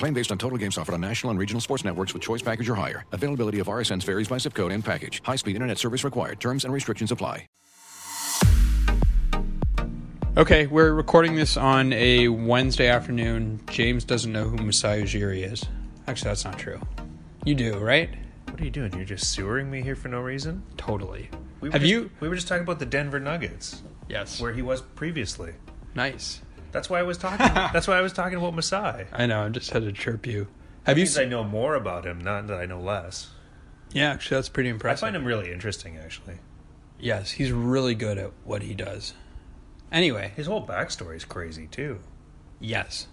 Claim based on total games offered on national and regional sports networks with choice package or higher. Availability of RSNs varies by zip code and package. High-speed internet service required. Terms and restrictions apply. Okay, we're recording this on a Wednesday afternoon. James doesn't know who Masai Ujiri is. Actually, that's not true. You do, right? What are you doing? You're just sewering me here for no reason? Totally. We Have just- you? We were just talking about the Denver Nuggets, Yes. where he was previously. Nice. That's why I was talking. that's why I was talking about Masai. I know. I just had to chirp you. Have you? Means I know more about him, not that I know less. Yeah, actually, that's pretty impressive. I find him really interesting, actually. Yes, he's really good at what he does. Anyway, His whole backstory is crazy too. yes.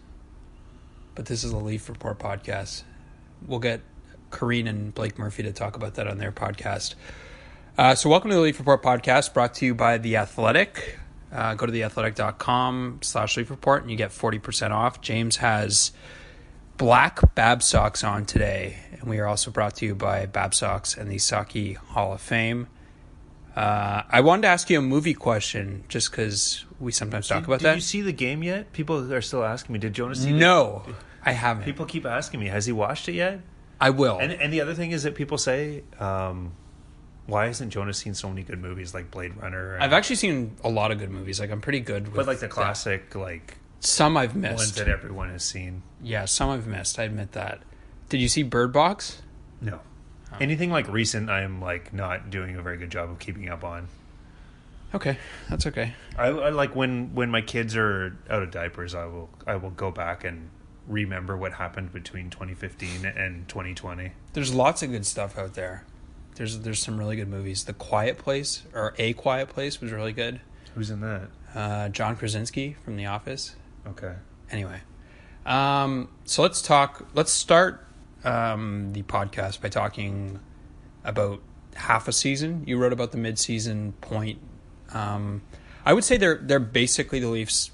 But this is a Leaf Report podcast. We'll get Koreen and Blake Murphy to talk about that on their podcast. Uh, so, welcome to the Leaf Report podcast brought to you by The Athletic. Uh, go to theathletic.com slash Leaf Report and you get 40% off. James has black Bab socks on today. And we are also brought to you by Bab Socks and the Socky Hall of Fame. Uh, I wanted to ask you a movie question just because we sometimes talk did, about did that. Did you see the game yet? People are still asking me. Did Jonas see? the- no, I haven't. People keep asking me. Has he watched it yet? I will. And and the other thing is that people say, um, why hasn't Jonas seen so many good movies like Blade Runner? and- I've actually seen a lot of good movies. Like I'm pretty good with but like the classic, like Some I've ones missed. that everyone has seen. Yeah, some I've missed. I admit that. Did you see Bird Box? No. Oh. Anything like recent, I'm like not doing a very good job of keeping up on. Okay, that's okay. I, I like when when my kids are out of diapers, I will I will go back and remember what happened between 2015 and 2020. There's lots of good stuff out there. There's there's some really good movies. The Quiet Place or A Quiet Place was really good. Who's in that? Uh, John Krasinski from The Office. Okay. Anyway, um, so let's talk. Let's start um, the podcast by talking about half a season. You wrote about the mid-season point. Um, I would say they're they're basically the Leafs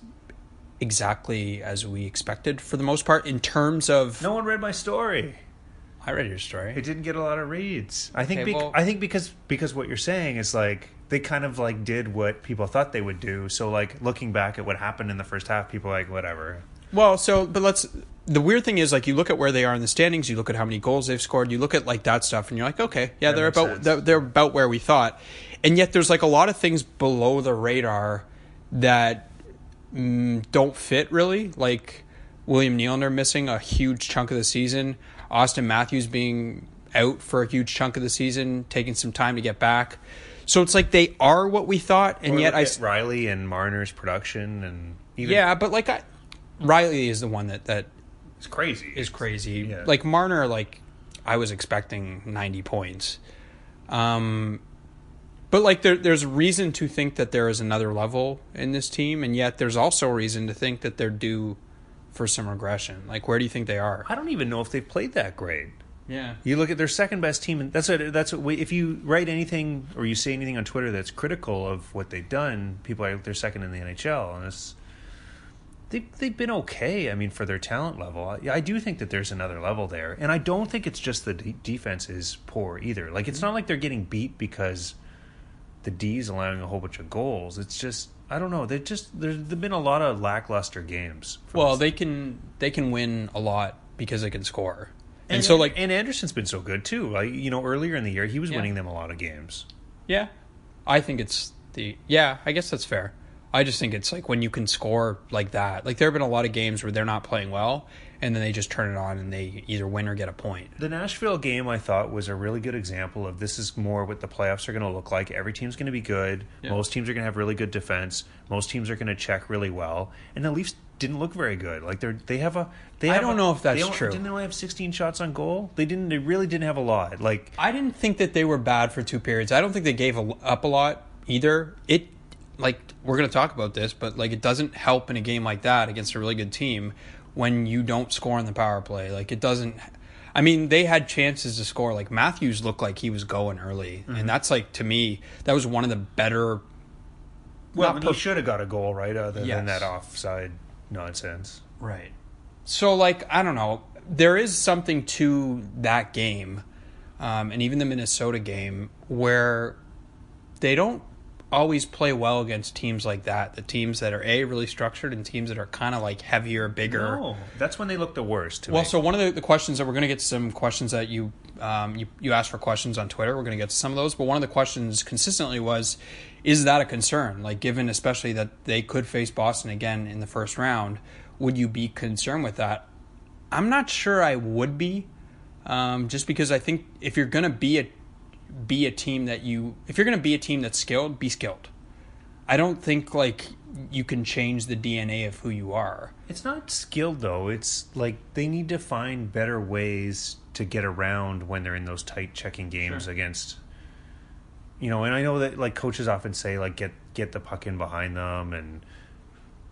exactly as we expected for the most part in terms of. No one read my story. I read your story. It didn't get a lot of reads. I think. Okay, bec- well- I think because because what you're saying is like they kind of like did what people thought they would do. So like looking back at what happened in the first half, people are like whatever. Well, so but let's. The weird thing is, like, you look at where they are in the standings. You look at how many goals they've scored. You look at like that stuff, and you're like, okay, yeah, That they're makes about sense. they're, they're about where we thought. And yet, there's like a lot of things below the radar that mm, don't fit really. Like William Nylander missing a huge chunk of the season. Austin Matthews being out for a huge chunk of the season, taking some time to get back. So it's like they are what we thought, and Or yet I Rielly and Marner's production and even yeah, but like I, Rielly is the one that that it's crazy. is crazy. Yeah. Like Marner, like I was expecting ninety points. Um, but like there, there's reason to think that there is another level in this team, and yet there's also reason to think that they're due for some regression. Like where do you think they are? I don't even know if they've played that great. Yeah. You look at their second best team, and that's what that's what we, if you write anything or you say anything on Twitter that's critical of what they've done, people are they're second in the NHL, and it's they they've been okay. I mean, for their talent level, I, I do think that there's another level there, and I don't think it's just the de- defense is poor either. Like it's mm-hmm. not like they're getting beat because the D's allowing a whole bunch of goals. It's just I don't know. They just there's been a lot of lackluster games. Well, this they can they can win a lot because they can score. And, so like and Andersen's been so good too. Like you know, earlier in the year, he was Yeah. winning them a lot of games. Yeah. I think it's the yeah, I guess that's fair. I just think it's like when you can score like that. Like there have been a lot of games where they're not playing well and then they just turn it on and they either win or get a point. The Nashville game, I thought, was a really good example of this is more what the playoffs are going to look like. Every team's going to be good. Yeah. Most teams are going to have really good defense. Most teams are going to check really well. And the Leafs didn't look very good. Like they're they have a they I don't a- know if that's they true. Didn't they only have 16 shots on goal? They didn't. They really didn't have a lot. Like I didn't think that they were bad for two periods. I don't think they gave a, up a lot either. It like we're going to talk about this, but like it doesn't help in a game like that against a really good team when you don't score on the power play. Like it doesn't I mean, they had chances to score. Like Matthews looked like he was going early, and that's like to me that was one of the better well, per- he should have got a goal right other Yes. than that offside nonsense. Right. So, like, I don't know. There is something to that game, um, and even the Minnesota game, where they don't always play well against teams like that. The teams that are a really structured and teams that are kind of like heavier, bigger. No, that's when they look the worst. To Well, me. so one of the, the questions that we're going to get some questions that you, um, you you asked for questions on Twitter. We're going to get to some of those, but one of the questions consistently was, is that a concern? Like, given especially that they could face Boston again in the first round, would you be concerned with that? I'm not sure I would be, um, just because I think if you're going to be a be a team that you if you're going to be a team that's skilled, be skilled. I don't think like you can change the DNA of who you are. It's not skilled though. It's like they need to find better ways to get around when they're in those tight checking games against you know, and I know that like coaches often say like get get the puck in behind them and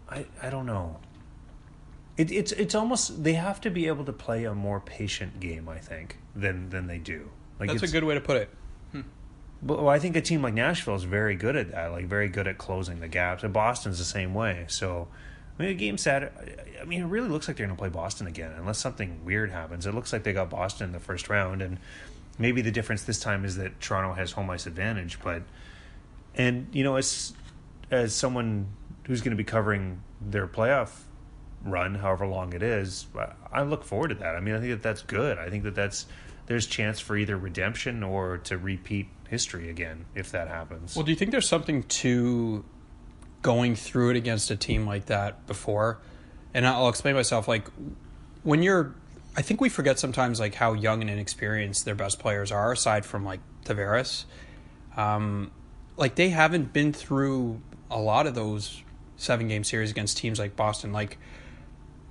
I I don't know. It, it's it's almost they have to be able to play a more patient game, I think, than than they do. Like That's a good way to put it. Well, I think a team like Nashville is very good at that, like very good at closing the gaps. And Boston's the same way. So, I mean, a game Saturday. I mean, it really looks like they're going to play Boston again, unless something weird happens. It looks like they got Boston in the first round, and maybe the difference this time is that Toronto has home ice advantage. But, and you know, as as someone who's going to be covering their playoff run, however long it is, I look forward to that. I mean, I think that that's good. I think that that's there's chance for either redemption or to repeat history again if that happens. Well, do you think there's something to going through it against a team like that before? And I'll explain myself. Like when you're, I think we forget sometimes like how young and inexperienced their best players are. Aside from like Tavares, um, like they haven't been through a lot of those seven game series against teams like Boston. Like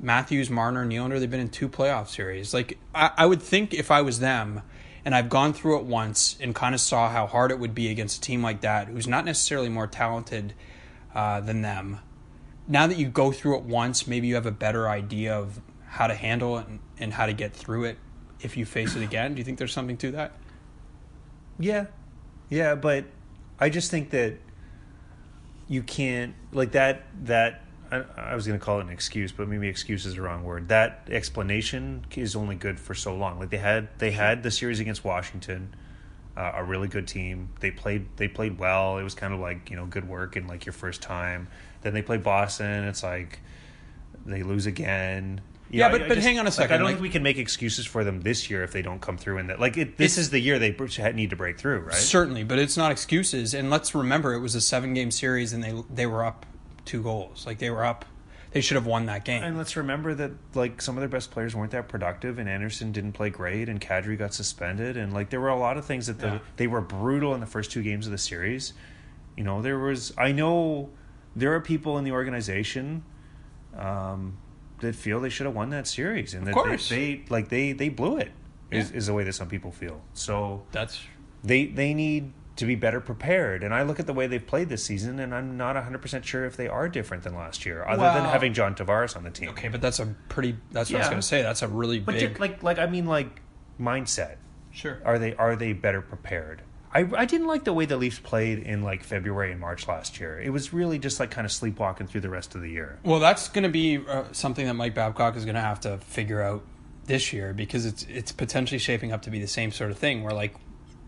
Matthews, Marner, Nylander, they've been in two playoff series. Like I, I would think if I was them, and I've gone through it once and kind of saw how hard it would be against a team like that, who's not necessarily more talented uh, than them. Now that you go through it once, maybe you have a better idea of how to handle it and, and how to get through it if you face it again. Do you think there's something to that? Yeah, yeah, but I just think that you can't like that. That I, I was going to call it an excuse, but maybe excuse is the wrong word. That explanation is only good for so long. Like they had they had the series against Washington, uh, a really good team. They played they played well. It was kind of like you know good work in like your first time. Then they play Boston. It's like they lose again. Yeah, I- but- I but hang on a like, second, I don't like- think we can make excuses for them this year if they don't come through. And that like it, this is the year they need to break through, right? Certainly, but it's not excuses. And let's remember, it was a seven game series, and they they were up two goals. Like they were up, they should have won that game. And let's remember that like some of their best players weren't that productive, and Andersen didn't play great, and Kadri got suspended, and like there were a lot of things that the, Yeah. they were brutal in the first two games of the series. You know, there was I know there are people in the organization um, that feel they should have won that series, and that course. They, they like they they blew it. Is, Yeah. is the way that some people feel. So That's they they need to be better prepared. And I look at the way they've played this season, and I'm not 100 percent sure if they are different than last year, other than having John Tavares on the team. okay, but that's a pretty. That's what I was going to say. That's a really But big. like like I mean like mindset. Sure. Are they are they better prepared? I, I didn't like the way the Leafs played in like February and March last year. It was really just like kind of sleepwalking through the rest of the year. Well, that's going to be uh, something that Mike Babcock is going to have to figure out this year because it's it's potentially shaping up to be the same sort of thing where like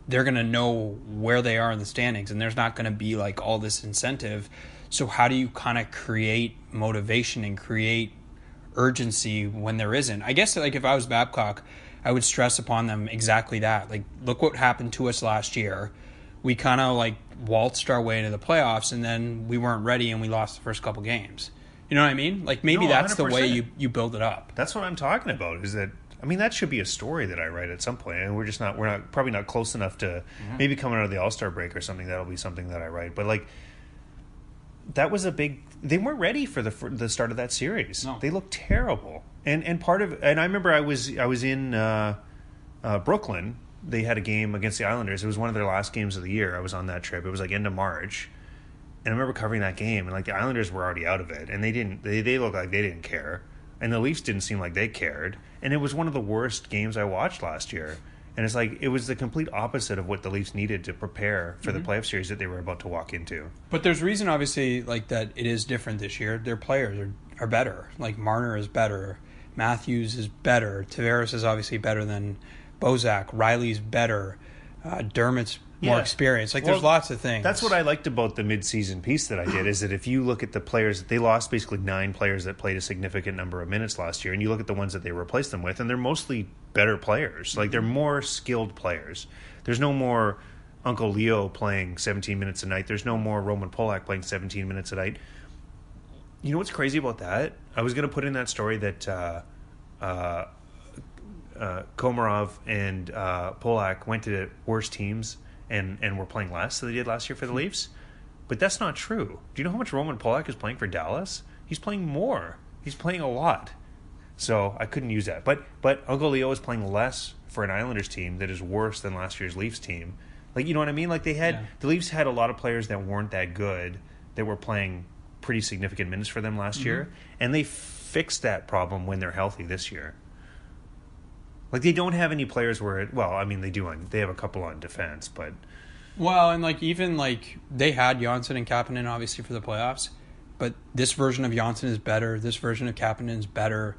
they're going to know where they are in the standings and there's not going to be like all this incentive. So how do you kind of create motivation and create urgency when there isn't? I guess like if I was Babcock, I would stress upon them exactly that. Like look what happened to us last year. We kind of like waltzed our way into the playoffs and then we weren't ready and we lost the first couple games. You know what I mean? Like maybe No, that's the way you you build it up. That's what I'm talking about. Is that I mean that should be a story that I write at some point, and we're just not we're not probably not close enough to maybe coming out of the All Star break or something. That'll be something that I write. But like that was a big. They weren't ready for the for the start of that series. No. They looked terrible, and and part of and I remember I was I was in uh, uh, Brooklyn. They had a game against the Islanders. It was one of their last games of the year. I was on that trip. It was like end of March. And I remember covering that game, and like the Islanders were already out of it, and they didn't. They they looked like they didn't care, and the Leafs didn't seem like they cared. And it was one of the worst games I watched last year. And it's like it was the complete opposite of what the Leafs needed to prepare for the playoff series that they were about to walk into. But there's reason, obviously, like that it is different this year. Their players are, are better. Like Marner is better, Matthews is better, Tavares is obviously better than Bozak, Rielly's better, uh, Dermott's more Yeah. experienced. Like Well, there's lots of things. That's what I liked about the midseason piece that I did is that if you look at the players, they lost basically nine players that played a significant number of minutes last year, and you look at the ones that they replaced them with, and they're mostly better players. Like they're more skilled players. There's no more Uncle Leo playing 17 minutes a night. There's no more Roman Polak playing 17 minutes a night. You know what's crazy about that? I was going to put in that story that uh, uh, uh, Komarov and uh, Polak went to worse teams and, and were playing less than they did last year for the hmm. Leafs. But that's not true. Do you know how much Roman Polak is playing for Dallas? He's playing more. He's playing a lot. So I couldn't use that. But but Uncle Leo is playing less for an Islanders team that is worse than last year's Leafs team. Like you know what I mean? Like they had Yeah. the Leafs had a lot of players that weren't that good that were playing pretty significant minutes for them last mm-hmm. year, and they fixed that problem when they're healthy this year. Like they don't have any players where it, well, I mean they do on they have a couple on defense, but Well, and like even like they had Johnsson and Kapanen obviously for the playoffs, but this version of Johnsson is better. This version of Kapanen is better.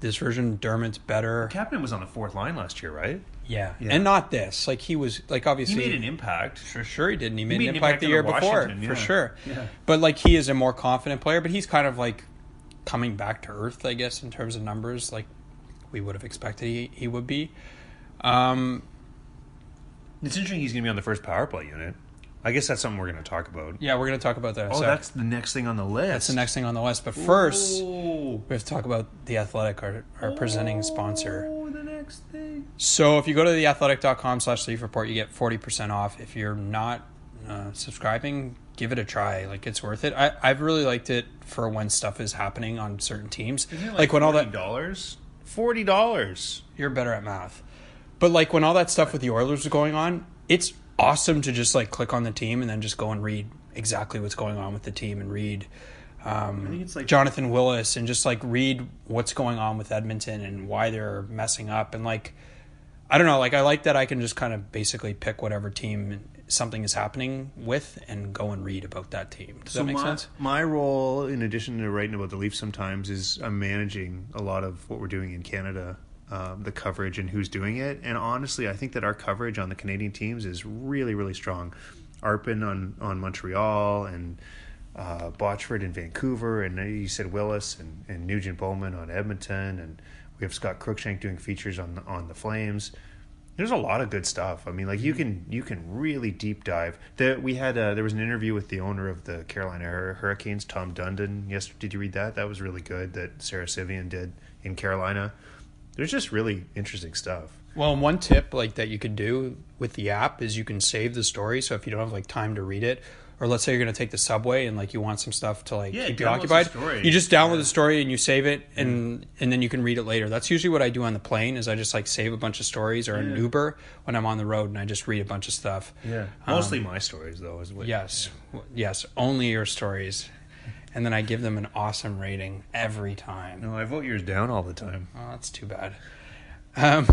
This version of Dermott's better. Kapanen was on the fourth line last year, right? Yeah. Yeah. and not this. Like he was like obviously He made an impact. For sure he didn't. he made, made an an impact impact the year before, Washington, for sure. Yeah. But like he is a more confident player, but he's kind of like coming back to earth, I guess, in terms of numbers, like we would have expected he, he would be. Um, It's interesting he's going to be on the first power play unit. I guess that's something we're going to talk about. yeah, we're going to talk about that. Oh, that's the next thing on the list. that's the next thing on the list. But first, Oh, we have to talk about the Athletic, our, our presenting sponsor. Oh, the next thing. So if you go to theathletic.com slash leaf report, you get 40% off. If you're not uh, subscribing, give it a try. Like it's worth it. I, I've really liked it for when stuff is happening on certain teams. like, when all that dollars, forty dollars. you're better at math. But like when all that stuff with the Oilers was going on, it's awesome to just like click on the team and then just go and read exactly what's going on with the team and read um, think it's like- Jonathan Willis and just like read what's going on with Edmonton and why they're messing up and like I don't know, like I like that I can just kind of basically pick whatever team something is happening with and go and read about that team. Does that make my, sense? My role, in addition to writing about the Leafs, sometimes is I'm managing a lot of what we're doing in Canada, um, the coverage and who's doing it. And honestly, I think that our coverage on the Canadian teams is really, really strong. Arpon on on Montreal and uh, Botchford in Vancouver, and you said Willis and, and Nugent Bowman on Edmonton, and we have Scott Cruikshank doing features on the, on the Flames. There's a lot of good stuff. I mean, like you can you can really deep dive. The, we had uh, there was an interview with the owner of the Carolina Hurricanes, Tom Dundon. Yes, did you read that? That was really good. That Sarah Civian did in Carolina. There's just really interesting stuff. Well, one tip like that you could do with the app is you can save the story. So if you don't have like time to read it, or let's say you're going to take the subway and like you want some stuff to like Yeah, keep you occupied, you just download the story and you save it, and and then you can read it later. That's usually what I do on the plane. Is I just like save a bunch of stories or an Uber when I'm on the road and I just read a bunch of stuff. yeah mostly my stories though. Is what. Yes, yes, only your stories, and then I give them an awesome rating every time. No, I vote yours down all the time. Oh, that's too bad. Um,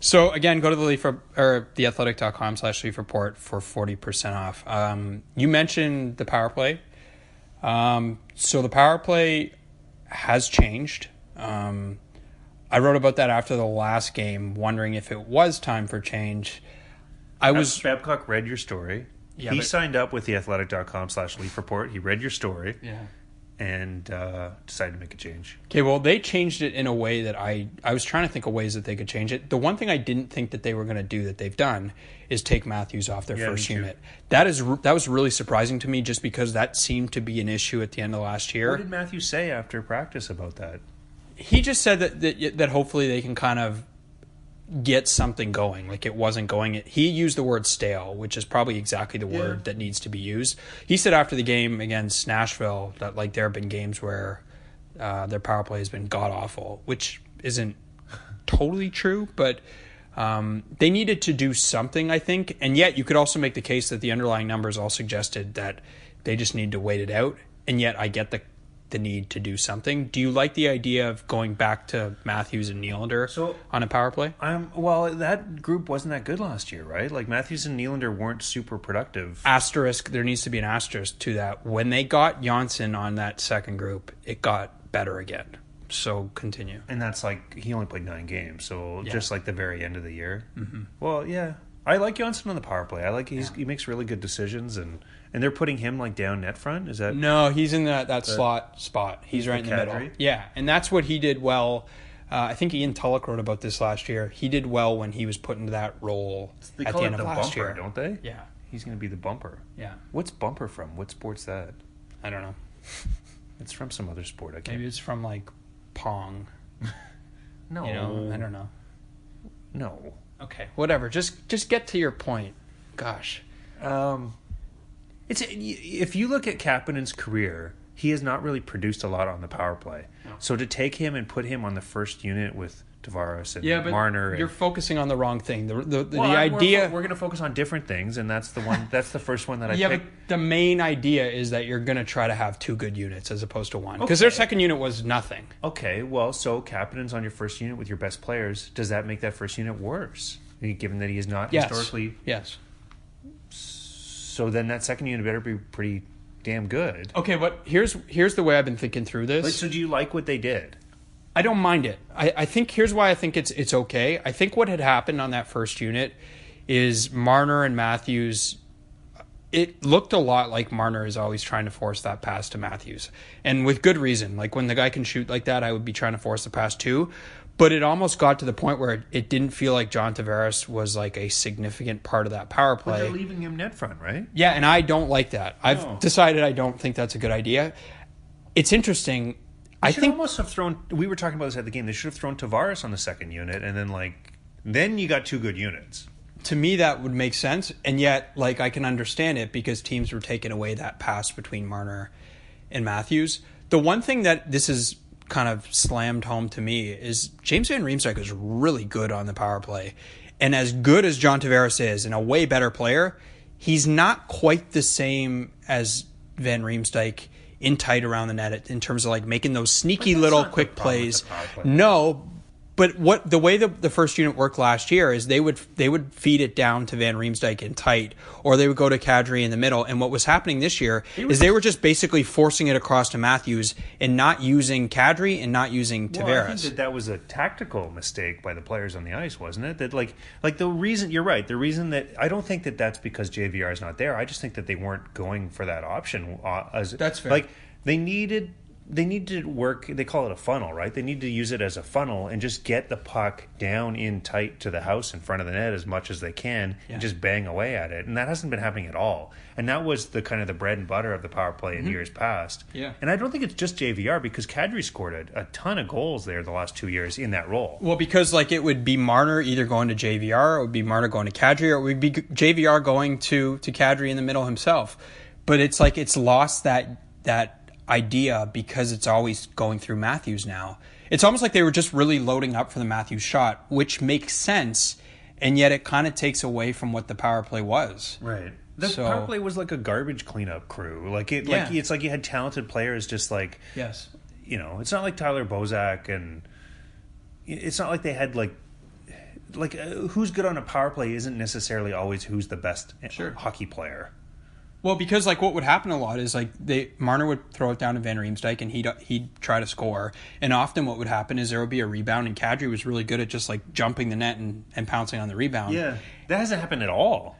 So again, go to the leaf or theathletic.com slash leaf report for 40% off. Um, you mentioned the power play. Um, so the power play has changed. Um, I wrote about that after the last game, wondering if it was time for change. I was Babcock read your story. Yeah, he but- signed up with theathletic.com slash leaf report. He read your story yeah. And uh, decided to make a change. Okay, well, they changed it in a way that I I was trying to think of ways that they could change it. The one thing I didn't think that they were going to do that they've done is take Matthews off their Yeah, first unit. That is that was really surprising to me, just because that seemed to be an issue at the end of last year. What did Matthew say after practice about that? he just said that, that that hopefully they can kind of get something going like it wasn't going. He used the word stale which is probably exactly the word that needs to be used. He said after the game against nashville that like there have been games where uh, their power play has been god awful which isn't totally true but um, they needed to do something i think. And yet you could also make the case that the underlying numbers all suggested that they just need to wait it out. And yet i get the the need to do something. Do you like the idea of going back to Matthews and Nylander So- on a power play? Um, well, that group wasn't that good last year, right? Like Matthews and Nylander weren't super productive. Asterisk, there needs to be an asterisk to that. When they got Johnsson on that second group, it got better again. So continue. And that's like he only played nine games, so Yeah. just like the very end of the year. Mm-hmm. Well, yeah, I like Johnsson on the power play. I like he's, he makes really good decisions, and and they're putting him like down net front. Is that No, he's in that, that slot spot. He's right in the middle. Yeah, and that's what he did well. Uh, I think Ian Tulloch wrote about this last year. He did well when he was put into that role they at call the it end the of last bumper, year. don't they? Yeah, He's going to be the bumper. yeah. What's bumper from? What sport's that? I don't know. It's from some other sport. I can't. Maybe it's from like Pong. no, You know, I don't know. No. Okay, whatever. Just just get to your point. Gosh. Um, it's if you look at Kapanen's career, he has not really produced a lot on the power play. So to take him and put him on the first unit with Tavares and Yeah, but Marner, you're focusing on the wrong thing. The the, the, Well, the I- we're idea. we're, going to focus on different things, and that's the one. That's the first one that I think. yeah, picked. but the main idea is that you're going to try to have two good units as opposed to one. Because their second unit was nothing. Okay, well, so Kapanen's on your first unit with your best players. Does that make that first unit worse? Given that he is not Yes. historically, Yes. so then that second unit better be pretty damn good. Okay, but here's here's the way I've been thinking through this. Like, so do you like what they did? I don't mind it. I, I think here's why I think it's it's okay. I think what had happened on that first unit is Marner and Matthews. It looked a lot like Marner is always trying to force that pass to Matthews, and with good reason. Like when the guy can shoot like that, I would be trying to force the pass too. But it almost got to the point where it, it didn't feel like John Tavares was like a significant part of that power But play. they're leaving him net front, right? Yeah, and I don't like that. I've No. decided I don't think that's a good idea. It's interesting. I think almost have thrown. We were talking about this at the game. They should have thrown Tavares on the second unit, and then like, then you got two good units. to me that would make sense and yet like i can understand it because teams were taking away that pass between marner and matthews the one thing that this is kind of slammed home to me is james van riemsdyk is really good on the power play and as good as john tavares is and a way better player he's not quite the same as van riemsdyk in tight around the net in terms of like making those sneaky little quick plays the power play. no but what the way the, the first unit worked last year is they would they would feed it down to Van Riemsdyk in tight, or they would go to Kadri in the middle. And what was happening this year is they were just basically forcing it across to Matthews and not using Kadri and not using Tavares. Well, I think that that was a tactical mistake by the players on the ice, wasn't it? That like like the reason you're right. The reason that I don't think that that's because JVR is not there. I just think that they weren't going for that option. Uh, as That's fair. Like they needed. They need to work. They call it a funnel, right? They need to use it as a funnel and just get the puck down in tight to the house in front of the net as much as they can, Yeah. and just bang away at it. And that hasn't been happening at all. And that was the kind of the bread and butter of the power play in years past. Mm-hmm. Yeah. And I don't think it's just JVR because Kadri scored a, a ton of goals there the last two years in that role. well, because like it would be Marner either going to JVR, or it would be Marner going to Kadri, or it would be JVR going to to Kadri in the middle himself. But it's like it's lost that that idea because it's always going through Matthews now. It's almost like they were just really loading up for the Matthews shot, which makes sense, and yet it kind of takes away from what the power play was. Right. The So- power play was like a garbage cleanup crew. Like it, like Yeah. it's like you had talented players, just like Yes. you know, it's not like Tyler Bozak and it's not like they had like like uh, who's good on a power play isn't necessarily always who's the best uh, Sure. hockey player. Well, because like what would happen a lot is like they Marner would throw it down to Van Riemsdyk and he'd he'd try to score, and often what would happen is there would be a rebound, and Kadri was really good at just like jumping the net and, and pouncing on the rebound. Yeah, that hasn't happened at all.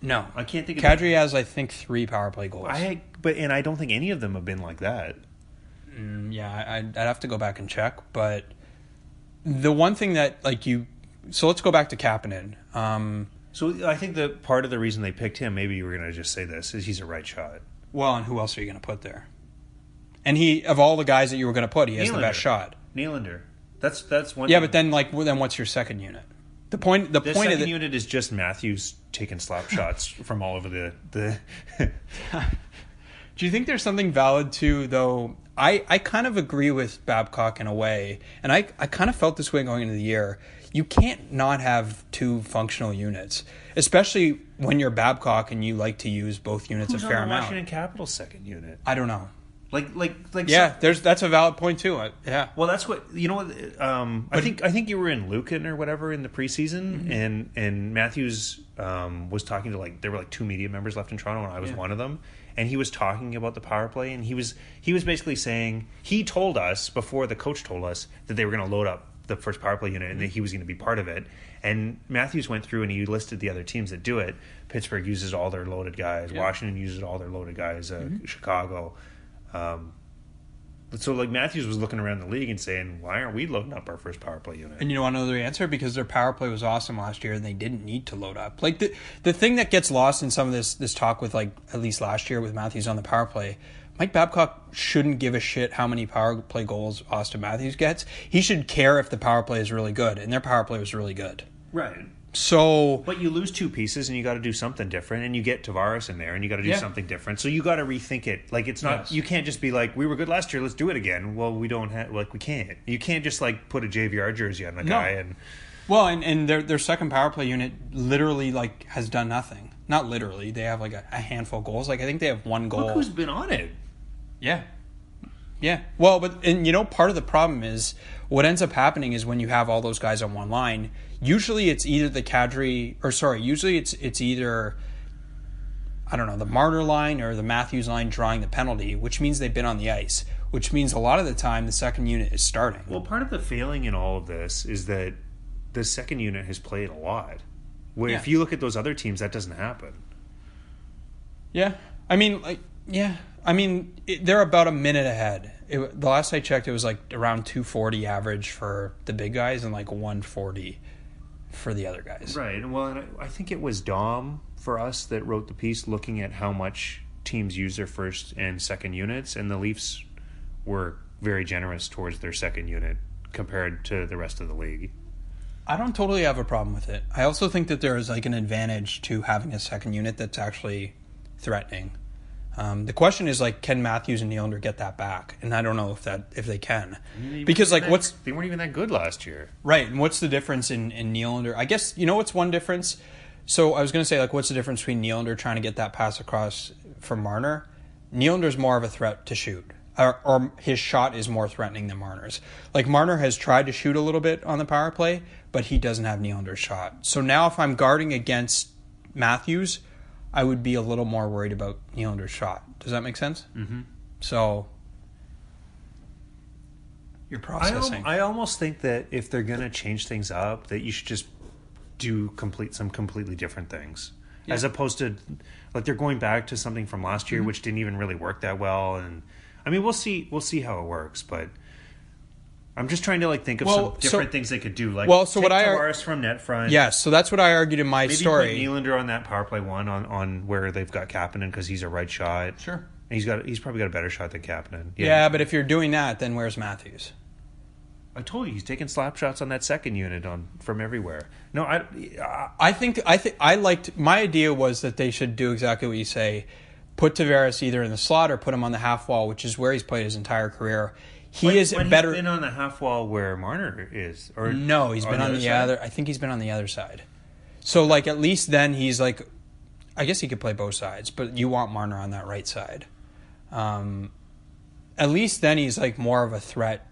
no, I can't think of it. Kadri has I think three power play goals. I but and I don't think any of them have been like that. yeah, I, I'd I'd have to go back and check, but the one thing that like you, so let's go back to Kapanen. Um, So I think that part of the reason they picked him, maybe you were going to just say this, is he's a right shot. well, and who else are you going to put there? And he of all the guys that you were going to put, he has the best shot. Nylander. That's that's one. Yeah, thing. but then like then what's your second unit? The point the the point of second the, unit is just Matthews taking slap shots from all over the the. Do you think there's something valid too, though? I, I kind of agree with Babcock in a way, and I, I kind of felt this way going into the year. You can't not have two functional units, especially when you're Babcock and you like to use both units Who's a on fair the amount. Washington Capitals second unit? I don't know. Like like like Yeah, there's that's a valid point too. I- Yeah. Well, that's what you know. What um, I think I think you were in Lucan or whatever in the preseason, Mm-hmm. and and Matthews um, was talking to like there were like two media members left in Toronto, and I was one of them. And he was talking about the power play, and he was he was basically saying he told us before the coach told us that they were going to load up the first power play unit, and that he was going to be part of it. And Matthews went through and he listed the other teams that do it. Pittsburgh uses all their loaded guys. Washington uses all their loaded guys. Uh, Mm-hmm. Chicago. Um, so like Matthews was looking around the league and saying, "Why aren't we loading up our first power play unit?" And you want to know the answer? Because their power play was awesome last year, and they didn't need to load up. Like the the thing that gets lost in some of this this talk with like at least last year with Matthews on the power play, Mike Babcock shouldn't give a shit how many power play goals Austin Matthews gets. He should care if the power play is really good, and their power play was really good. right. So But you lose two pieces and you got to do something different, and you get Tavares in there and you got to do Yeah. something different. So you got to rethink it. Like it's not Yes. you can't just be like, "We were good last year, let's do it again." Well, we don't have like we can't. You can't just like put a JVR jersey on the guy and well, and, and their their second power play unit literally like has done nothing. Not literally, they have like a, a handful of goals. Like I think they have one goal. look who's been on it. Yeah. Yeah. Well, but and you know part of the problem is what ends up happening is when you have all those guys on one line, usually it's either the Kadri or sorry, usually it's it's either I don't know, the Marner line or the Matthews line drawing the penalty, which means they've been on the ice, which means a lot of the time the second unit is starting. Well, part of the failing in all of this is that the second unit has played a lot. Where if you look at those other teams, that doesn't happen. Yeah, I mean, like, yeah, I mean, it, they're about a minute ahead. It, the last I checked, it was like around 240 average for the big guys and like 140 for the other guys. Right. Well, and I, I think it was Dom for us that wrote the piece looking at how much teams use their first and second units, and the Leafs were very generous towards their second unit compared to the rest of the league. I don't totally have a problem with it. I also think that there is like an advantage to having a second unit that's actually threatening. Um, the question is like, can Matthews and Nylander get that back? And I don't know if that if they can, because like, what's they weren't even that good last year. Right, and what's the difference in, in Nylander? I guess you know what's one difference. So I was going to say like, what's the difference between Nylander trying to get that pass across from Marner? Nylander's more of a threat to shoot, or, or his shot is more threatening than Marner's. Like Marner has tried to shoot a little bit on the power play, but he doesn't have Nylander's shot. So now if I'm guarding against Matthews, I would be a little more worried about Nylander's shot. Does that make sense? Mm-hmm. So you're I, al- processing. I almost think that if they're going to change things up, that you should just do complete some completely different things, as opposed to like they're going back to something from last Mm-hmm. year, which didn't even really work that well. And I mean, we'll see, we'll see how it works, but. I'm just trying to like think of Well, some so- different things they could do. Like, Well, so take what I- Tavares from net front. Yes, so that's what I argued in my maybe story. put Nylander on that power play one on, on where they've got Kapanen because he's a right shot. Sure. And he's got he's probably got a better shot than Kapanen. yeah. but if you're doing that, then where's Matthews? I told you he's taking slap shots on that second unit on from everywhere. No, I, I I think I think I liked my idea was that they should do exactly what you say. Put Tavares either in the slot or put him on the half wall, which is where he's played his entire career. He when- is when better. He's been on the half wall where Marner is, or no, he's been on the, other. I think he's been on the other side. So like at least then he's like, I guess he could play both sides, but you want Marner on that right side. Um, at least then he's like more of a threat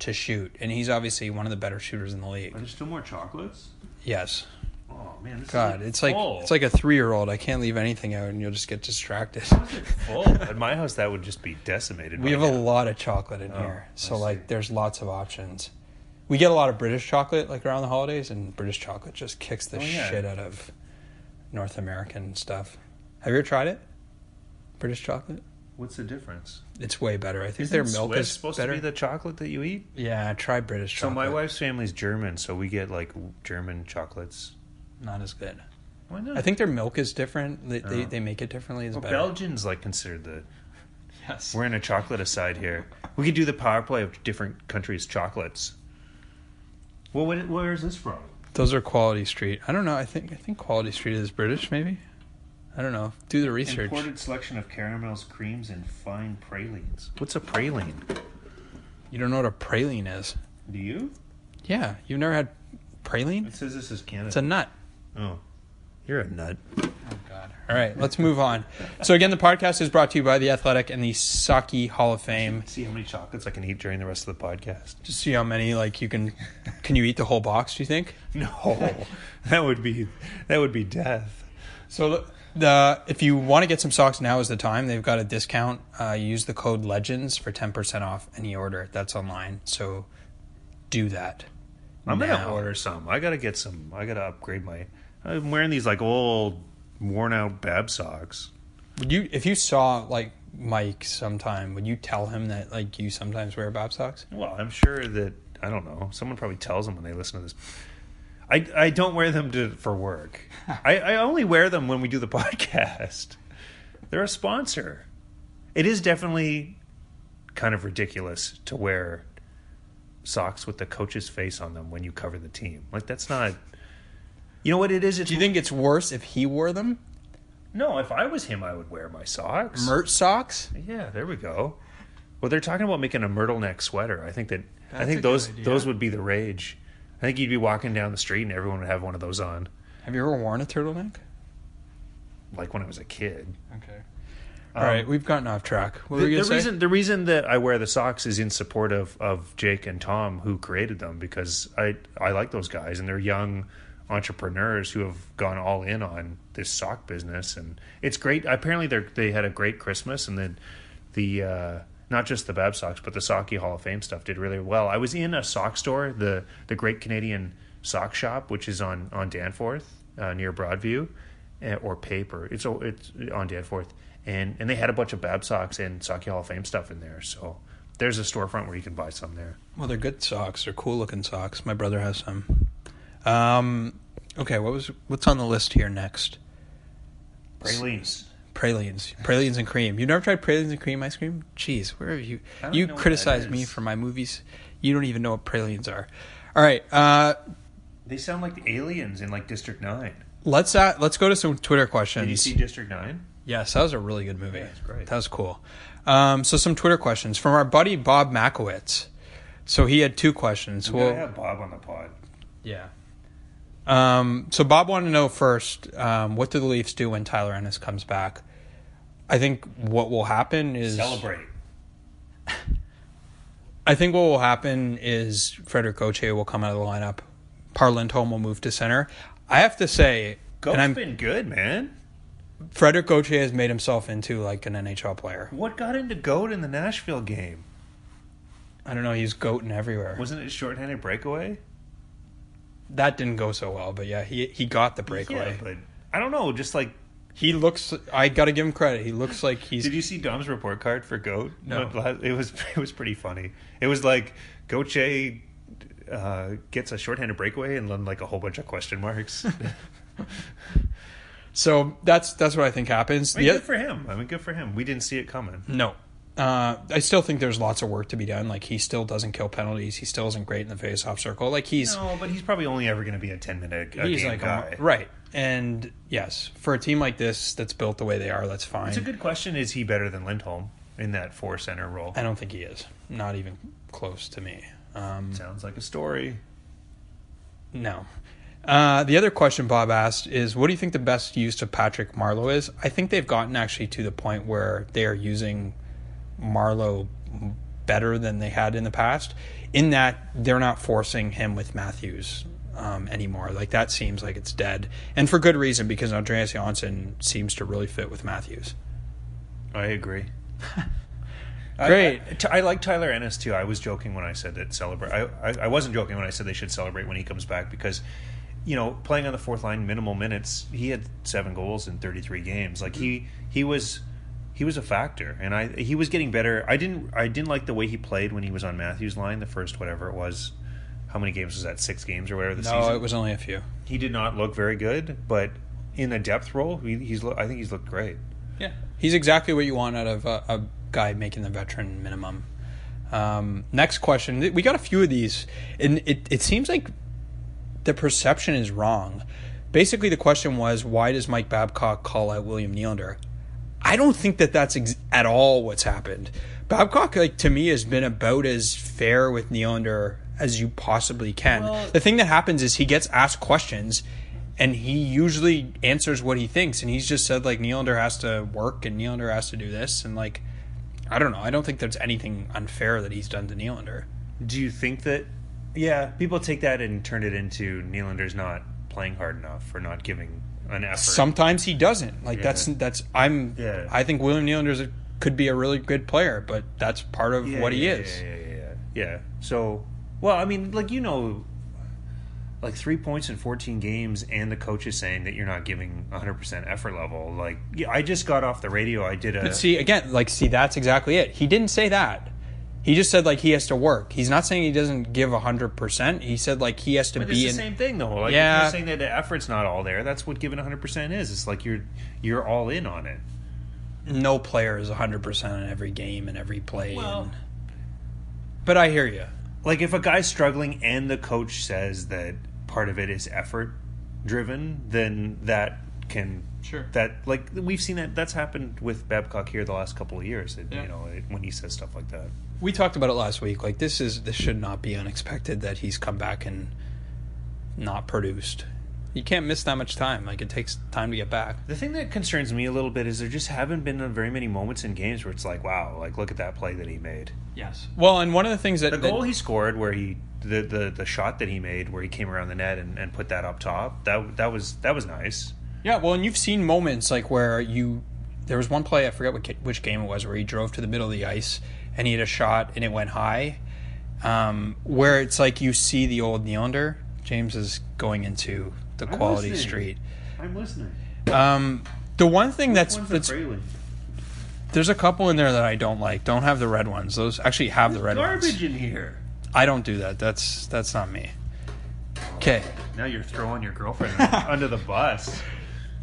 to shoot, and he's obviously one of the better shooters in the league. Are there still more chocolates? Yes. Oh man, this God, is it's like full. it's like a three year old. I can't leave anything out, and you'll just get distracted. full. At my house, that would just be decimated. We have a lot of chocolate in Oh, here, so like there's lots of options. We get a lot of British chocolate like around the holidays, and British chocolate just kicks the Oh, yeah. shit out of North American stuff. Have you ever tried it? British chocolate? What's the difference? It's way better. I think Isn't their milk Swiss is supposed better. to be the chocolate that you eat? yeah, I try British So chocolate. my wife's family's German, so we get like German chocolates. Not as good. Why not? I think their milk is different. They they, Oh. they make it differently. It's well, better. Belgians like considered the. Yes. We're in a chocolate aside here. We could do the power play of different countries' chocolates. Well, what, where is this from? Those are Quality Street. I don't know. I think I think Quality Street is British. Maybe. I don't know. Do the research. Imported selection of caramels, creams, and fine pralines. What's a praline? You don't know what a praline is? Do you? Yeah, you've never had praline? It says this is Canada. It's a nut. Oh, you're a nut. Oh God. All right, let's move on. So again, the podcast is brought to you by the Athletic and the Socky Hall of Fame. See how many chocolates I can eat during the rest of the podcast. Just see how many like you can. Can you eat the whole box? Do you think? No, that would be that would be death. So the, the if you want to get some socks, now is the time. They've got a discount. Uh, use the code Legends for ten percent off any order that's online. So do that. I'm now. gonna order some. I gotta get some. I gotta upgrade my. I'm wearing these like old, worn out Bab socks. Would you, if you saw like Mike sometime, would you tell him that like you sometimes wear bob socks? Well, I'm sure that I don't know. Someone probably tells them when they listen to this. I I don't wear them to for work. I, I only wear them when we do the podcast. They're a sponsor. It is definitely kind of ridiculous to wear socks with the coach's face on them when you cover the team. Like that's not. You know what it is? It's Do you think it's worse if he wore them? no. If I was him, I would wear my socks. Mert socks? Yeah, there we go. Well, they're talking about making a myrtle neck sweater. I think that I That's think good those idea. those would be the rage. I think you'd be walking down the street and everyone would have one of those on. Have you ever worn a turtleneck? Like when I was a kid. Okay. All right, we've gotten off track. What The, were you the gonna say? reason the reason that I wear the socks is in support of, of Jake and Tom who created them because I I like those guys and they're young entrepreneurs who have gone all in on this sock business and it's great. Apparently they they had a great Christmas and then the uh, not just the Bab socks but the Socky Hall of Fame stuff did really well. I was in a sock store, the the Great Canadian Sock Shop, which is on on Danforth uh, near Broadview, uh, or Pape. It's o- it's on Danforth, and and they had a bunch of Bab socks and Socky Hall of Fame stuff in there. So there's a storefront where you can buy some there. well, they're good socks. They're cool looking socks. My brother has some. Um, okay, what was what's on the list here next? Pralines. Pralines, pralines and cream. You never tried pralines and cream ice cream? Jeez, where have you? You criticize me for my movies. You don't even know what pralines are. All right, uh, They sound like the aliens in like District Nine. let's uh, let's go to some Twitter questions. Did you see District Nine? Yes, that was a really good movie. Yeah, great. That was cool. Um, so some Twitter questions from our buddy Bob Makowitz. So he had two questions. We Well, have Bob on the pod. yeah. Um, so Bob wanted to know first, um, what do the Leafs do when Tyler Ennis comes back? I think what will happen is Celebrate. I think what will happen is Frederik Gauthier will come out of the lineup. Par Lindholm will move to center. I have to say, Goat's and I'm been good, man. Frederik Gauthier has made himself into like an NHL player. What got into Goat in the Nashville game? I don't know. He's goating everywhere. Wasn't it a shorthanded breakaway? That didn't go so well, but yeah, he he got the breakaway. Yeah, but I don't know. Just like, he looks. I got to give him credit. He looks like he's. did you see Dom's report card for Goat? No. It was it was pretty funny. It was like Gauthier uh, gets a shorthanded breakaway and then like a whole bunch of question marks. so that's that's what I think happens. I mean, good for him. I mean, good for him. We didn't see it coming. no. Uh, I still think there's lots of work to be done. Like he still doesn't kill penalties. He still isn't great in the face-off circle. Like he's No, but he's probably only ever going to be a ten minute a he's game like guy. a, right. And yes, for a team like this that's built the way they are, that's fine. It's a good question. Is he better than Lindholm in that four center role? I don't think he is. Not even close to me. Um, Sounds like a story. No. Uh, the other question Bob asked is, what do you think the best use of Patrick Marleau is? I think they've gotten actually to the point where they are using Marleau better than they had in the past. In that they're not forcing him with Matthews um, anymore. Like that seems like it's dead, and for good reason because Andreas Johnsson seems to really fit with Matthews. I agree. Great. I, I, t- I like Tyler Ennis too. I was joking when I said that celebrate. I, I, I wasn't joking when I said they should celebrate when he comes back because, you know, playing on the fourth line, minimal minutes, he had seven goals in thirty three games. Like he he was he was a factor, and I he was getting better. I didn't I didn't like the way he played when he was on Matthews' line. The first whatever it was, how many games was that? Six games or whatever the No, season. it was only a few. he did not look very good, but in a depth role, he, he's I think he's looked great. Yeah, he's exactly what you want out of a, a guy making the veteran minimum. Um, next question. We got a few of these, and it, it seems like the perception is wrong. Basically, the question was, why does Mike Babcock call out William Nylander? I don't think that that's ex- at all what's happened. Babcock, like to me, has been about as fair with Nylander as you possibly can. the thing that happens is he gets asked questions, and he usually answers what he thinks. And he's just said like Nylander has to work, and Nylander has to do this, and like I don't know. I don't think there's anything unfair that he's done to Nylander. Do you think that? Yeah, people take that and turn it into Nylander's not playing hard enough or not giving an effort. Sometimes he doesn't. Like that's that's I'm. Yeah. I think William Nylander's a, could be a really good player, but that's part of Yeah, what he is. Yeah, yeah, yeah, yeah. Yeah. So, well, I mean, like you know, like three points in fourteen games, and the coach is saying that you're not giving 100 percent effort level. Like, yeah, I just got off the radio. I did a. But see again, like see that's exactly it. He didn't say that. He just said like he has to work. He's not saying he doesn't give hundred percent. He said like he has to But be it's in. the same thing though. Like Yeah. you're saying that the effort's not all there. That's what giving 100 percent is. It's like you're you're all in on it. No player is hundred percent in every game and every play. Well- and, but I hear you. like if a guy's struggling and the coach says that part of it is effort driven, then that can Sure. that like we've seen that that's happened with Babcock here the last couple of years. It, Yeah. You know it, when he says stuff like that. We talked about it last week. Like this is this should not be unexpected that he's come back and not produced. You can't miss that much time. Like it takes time to get back. The thing that concerns me a little bit is there just haven't been very many moments in games where it's like, wow, like look at that play that he made. Yes. Well, and one of the things that The that- goal he scored, where he the, the, the shot that he made, where he came around the net and, and put that up top, that that was that was nice. Yeah, well, and you've seen moments like where you there was one play I forget what, which game it was where he drove to the middle of the ice and he had a shot and it went high, um, where it's like you see the old Nylander. James is going into the quality street. I'm listening. Um, the one thing that's, that's there's a couple in there that I don't like. Don't have the red ones. Those actually have the red Garbage ones. in here. I don't do that. That's that's not me. Okay. Now you're throwing your girlfriend under the bus.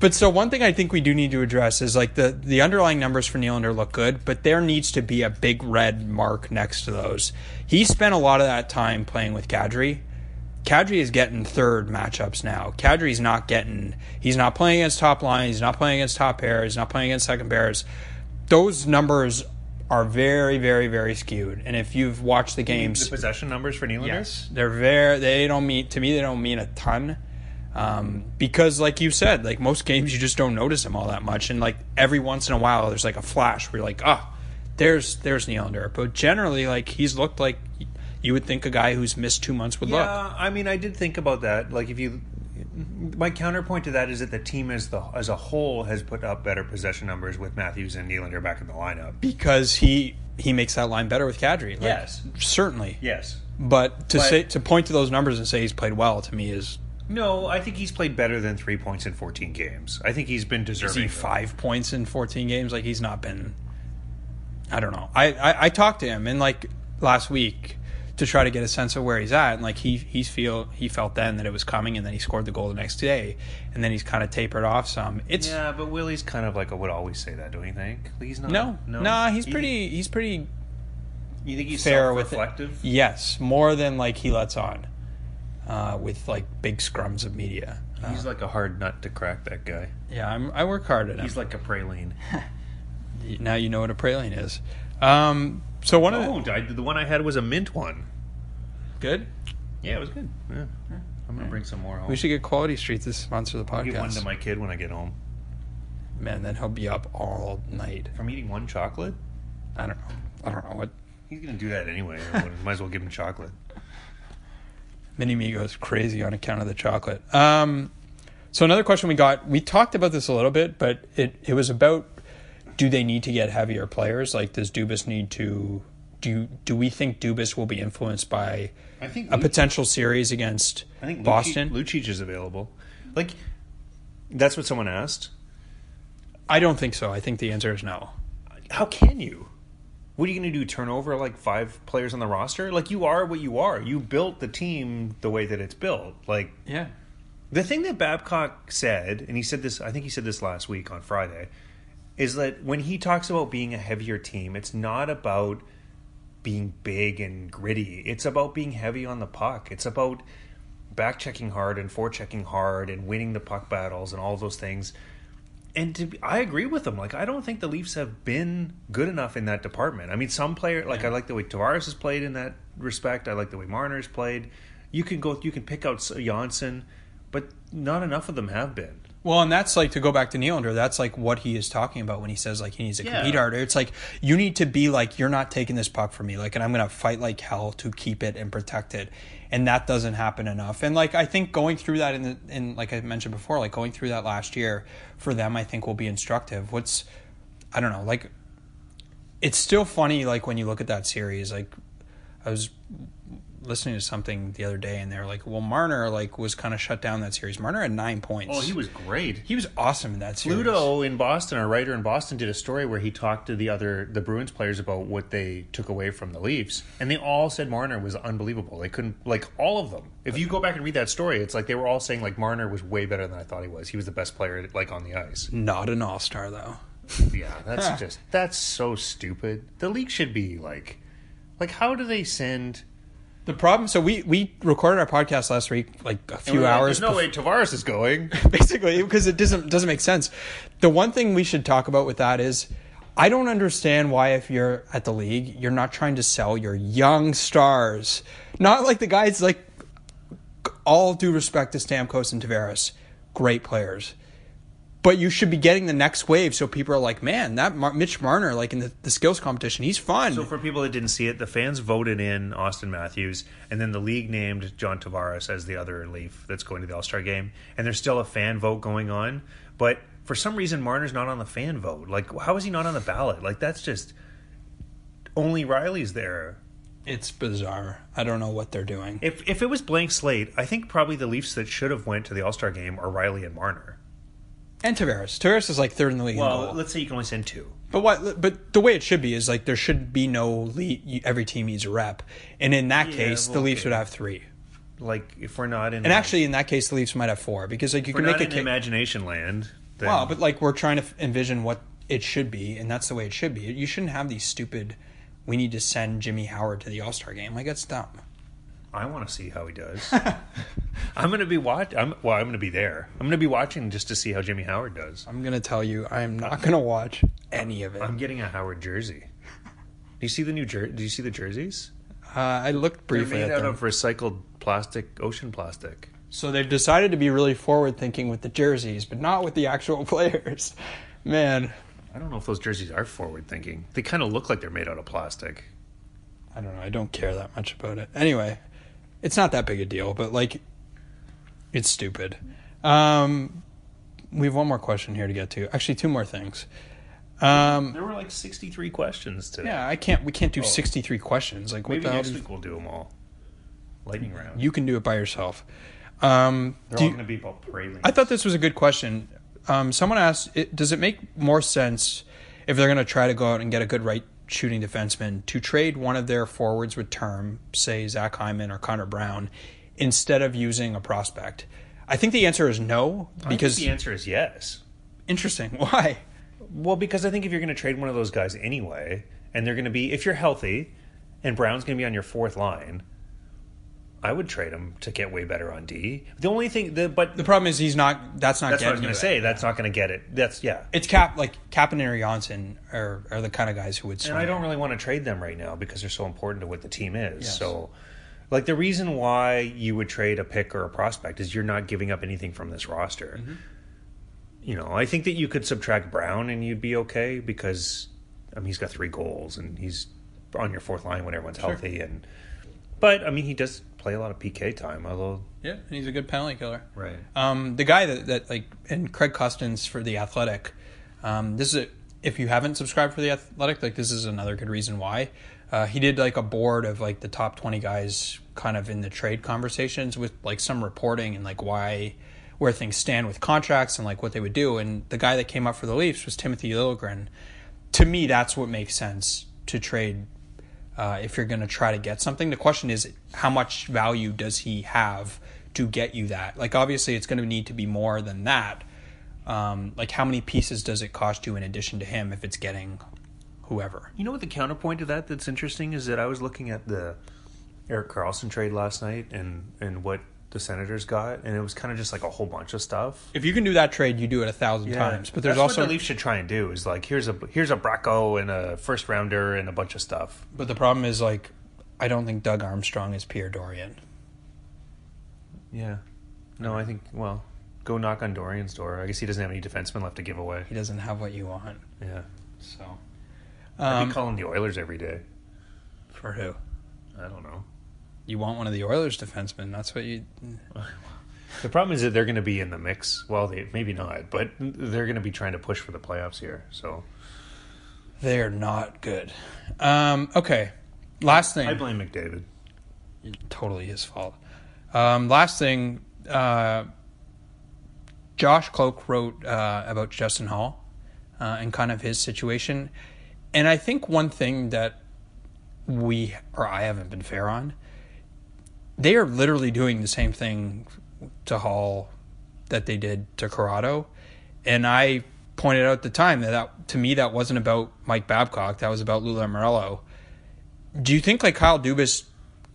But so one thing I think we do need to address is like the the underlying numbers for Nylander look good, but there needs to be a big red mark next to those. He spent a lot of that time playing with Kadri. Kadri is getting third matchups now. Kadri's not getting. He's not playing against top line. He's not playing against top pairs. He's not playing against second pairs. Those numbers are very, very, very skewed. And if you've watched the games, The possession numbers for Nylander. Yes, they're very. They don't mean to me. They don't mean a ton, um, because like you said, like most games, you just don't notice them all that much, and like every once in a while, there's like a flash where you're like, ah, there's there's Nylander. But generally, like he's looked like you would think a guy who's missed two months would look. Yeah, I mean, I did think about that. Like, if you, my counterpoint to that is that the team as the as a whole has put up better possession numbers with Matthews and Nylander back in the lineup. because he he makes that line better with Kadri. Like, Yes. certainly. Yes. But to But- say to point to those numbers and say he's played well to me is No, I think he's played better than three points in 14 games. I think he's been is deserving. he five points in 14 games like he's not been i don't know I, I i talked to him in like last week to try to get a sense of where he's at and like he he's feel he felt then that it was coming and then he scored the goal the next day and then he's kind of tapered off some it's Yeah, but Willie's kind of like I would always say that. Don't you think? He's not. no no. nah he's You- pretty he's pretty You think he's fair with it. yes more than like he lets on uh, with like big scrums of media Uh, He's like a hard nut to crack. That guy. yeah I'm, i work hard at him He's like a praline. now you know what a praline is um so one of the, Oh, I, the one I had was a mint one. good Yeah, it was good. Yeah. I'm gonna bring some more home. We should get Quality Street to sponsor the I'll give one to my kid when I get home. Man, then he'll be up all night. From eating one chocolate, I don't know. I don't know what. He's gonna do that anyway. Might as well give him chocolate. Mini Me goes crazy on account of the chocolate. Um, so another question we got, we talked about this a little bit, but it, it was about do they need to get heavier players? Like, does Dubas need to? Do do we think Dubas will be influenced by I think a potential series against I think Boston? Lucic is available. Like that's what someone asked. I don't think so. I think the answer is no. How can you? What are you going to do? Turn over like five players on the roster? Like you are what you are. You built the team the way that it's built. Like Yeah. The thing that Babcock said, and he said this, I think he said this last week on Friday, is that when he talks about being a heavier team, it's not about being big and gritty. It's about being heavy on the puck. It's about back checking hard and forechecking hard and winning the puck battles and all those things. And to be, I agree with him. Like I don't think the Leafs have been good enough in that department. I mean, some player like I like the way Tavares has played in that respect. I like the way Marner's played. You can go, you can pick out Johnsson, but not enough of them have been. Well, and that's like to go back to Nylander. That's like what he is talking about when he says like he needs a Yeah. compete harder. It's like you need to be like you're not taking this puck from me, like, and I'm gonna fight like hell to keep it and protect it, and that doesn't happen enough. And like I think going through that in the in like I mentioned before, like going through that last year for them, I think will be instructive. What's I don't know, like it's still funny like when you look at that series. Like I was listening to something the other day, and they're like, "Well, Marner like was kind of shut down that series. Marner had nine points. Oh, he was great. He was awesome in that series. Ludo in Boston, a writer in Boston, did a story where he talked to the other the Bruins players about what they took away from the Leafs, and they all said Marner was unbelievable. They couldn't like all of them. If you go back and read that story, it's like they were all saying like Marner was way better than I thought he was. He was the best player like on the ice. Not an all star though. Yeah, that's just that's so stupid. The league should be like, like how do they send? The problem. So we we recorded our podcast last week, like a few Like, hours. There's no way Tavares is going. basically because it doesn't doesn't make sense. The one thing we should talk about with that is I don't understand why if you're at the league, you're not trying to sell your young stars. Not like the guys like all due respect to Stamkos and Tavares, great players. But you should be getting the next wave so people are like, man, that Mar- Mitch Marner, like in the, the skills competition, he's fun. So for people that didn't see it, the fans voted in Auston Matthews, and then the league named John Tavares as the other Leaf that's going to the All Star game. And there's still a fan vote going on, but for some reason Marner's not on the fan vote. Like, how is he not on the ballot? Like, that's just only Rielly's there. it's bizarre. I don't know what they're doing. If if it was blank slate, I think probably the Leafs that should have went to the All Star game are Riley and Marner. And Tavares. Tavares is like third in the league. Well, let's say you can only send two. But what? But the way it should be is like there should be no lead. Every team needs a rep, and in that Yeah, case, well, the Leafs okay. would have three. Like, if we're not in, And actually, in that case, the Leafs might have four because like you can make a case. imagination land. Then, Well, but like we're trying to f- envision what it should be, and that's the way it should be. You shouldn't have these stupid. We need to send Jimmy Howard to the All Star game. Like that's dumb. I want to see how he does. I'm going to be watch. I'm well. I'm going to be there. I'm going to be watching just to see how Jimmy Howard does. I'm gonna tell you, I am not gonna watch any of it. I'm getting a Howard jersey. Do you see the new jer- Do you see the jerseys? Uh, I looked They're briefly made at out them. of recycled plastic, ocean plastic. So they've decided to be really forward thinking with the jerseys, but not with the actual players. Man, I don't know if those jerseys are forward thinking. They kind of look like they're made out of plastic. I don't know. I don't care that much about it. Anyway, it's not that big a deal, but like, it's stupid. Um, we have one more question here to get to. Actually, two more things. Um, There were like 63 questions today. yeah, I can't. We can't do sixty-three questions. Like, what Maybe the hell? next week we'll do them all. Lightning round. You can do it by yourself. Um, They're all going to be about pralines. I thought this was a good question. Um, someone asked, it, "Does it make more sense if they're going to try to go out and get a good right shooting defenseman to trade one of their forwards with term, say Zach Hyman or Connor Brown, instead of using a prospect?" I think the answer is no I think because the answer is yes. interesting. Why? Well, because I think if you're going to trade one of those guys anyway, and they're going to be, if you're healthy, and Brown's going to be on your fourth line, I would trade him to get way better on D. The only thing, the, but The problem is he's not. That's not. that's what I was going to say. That's not going to get it. That's yeah. It's Cap like Kapanen or Johnsson are, are the kind of guys who would. And I don't really want to trade them right now because they're so important to what the team is. Yes. So, like the reason why you would trade a pick or a prospect is you're not giving up anything from this roster. Mm-hmm. You know, I think that you could subtract Brown and you'd be okay because I mean he's got three goals and he's on your fourth line when everyone's healthy. And but I mean, he does play a lot of PK time, although Yeah, and he's a good penalty killer. right. Um, the guy that, that like and Craig Custance for the Athletic. Um, this is a, if you haven't subscribed for the Athletic, like this is another good reason why. Uh, he did like a board of like the top twenty guys, kind of in the trade conversations with like some reporting and like why where things stand with contracts and like what they would do. And the guy that came up for the Leafs was Timothy Liljegren. To me, that's what makes sense to trade uh, if you're going to try to get something. The question is, how much value does he have to get you that? Like, obviously, it's going to need to be more than that. Um, like, how many pieces does it cost you in addition to him if it's getting whoever? You know what the counterpoint to that that's interesting is that I was looking at the Erik Karlsson trade last night and and what the Senators got, and it was kind of just like a whole bunch of stuff. If you can do that trade, you do it a thousand times. But there's That's also, what the Leafs should try and do is like here's a here's a Bracco and a first rounder and a bunch of stuff. but the problem is like, I don't think Doug Armstrong is Pierre Dorion. Yeah. No, I think well, go knock on Dorion's door. I guess he doesn't have any defensemen left to give away. He doesn't have what you want. Yeah. So, I'd um, be calling the Oilers every day. for who? I don't know. You want one of the Oilers defensemen. That's what you. The problem is that they're going to be in the mix. Well, they maybe not, but they're going to be trying to push for the playoffs here. So They are not good. Um, okay. Last thing. I blame McDavid. totally his fault. Um, last thing, uh, Josh Kloke wrote uh, about Justin Holl uh, and kind of his situation, and I think one thing that we or I haven't been fair on, they are literally doing the same thing to Holl that they did to Corrado, and I pointed out at the time that, that to me that wasn't about Mike Babcock, that was about Lou Lamoriello. Do you think like Kyle Dubas